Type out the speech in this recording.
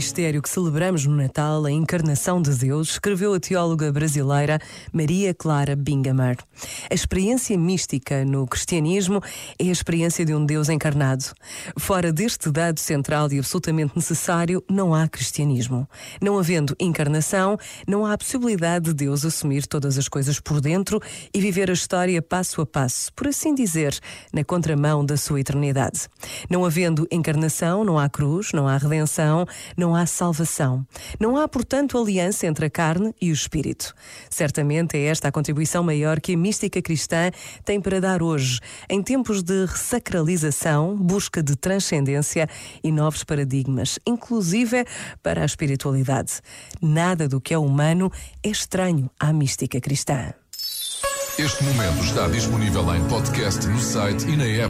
mistério que celebramos no Natal, a encarnação de Deus, escreveu a teóloga brasileira Maria Clara Bingamer. A experiência mística no cristianismo é a experiência de um Deus encarnado. Fora deste dado central e absolutamente necessário, não há cristianismo. Não havendo encarnação, não há a possibilidade de Deus assumir todas as coisas por dentro e viver a história passo a passo, por assim dizer, na contramão da sua eternidade. Não havendo encarnação, não há cruz, não há redenção, não há salvação. Não há, portanto, aliança entre a carne e o espírito. Certamente é esta a contribuição maior que a mística cristã tem para dar hoje, em tempos de sacralização, busca de transcendência e novos paradigmas, inclusive para a espiritualidade. Nada do que é humano é estranho à mística cristã. Este momento está disponível em podcast no site e na app.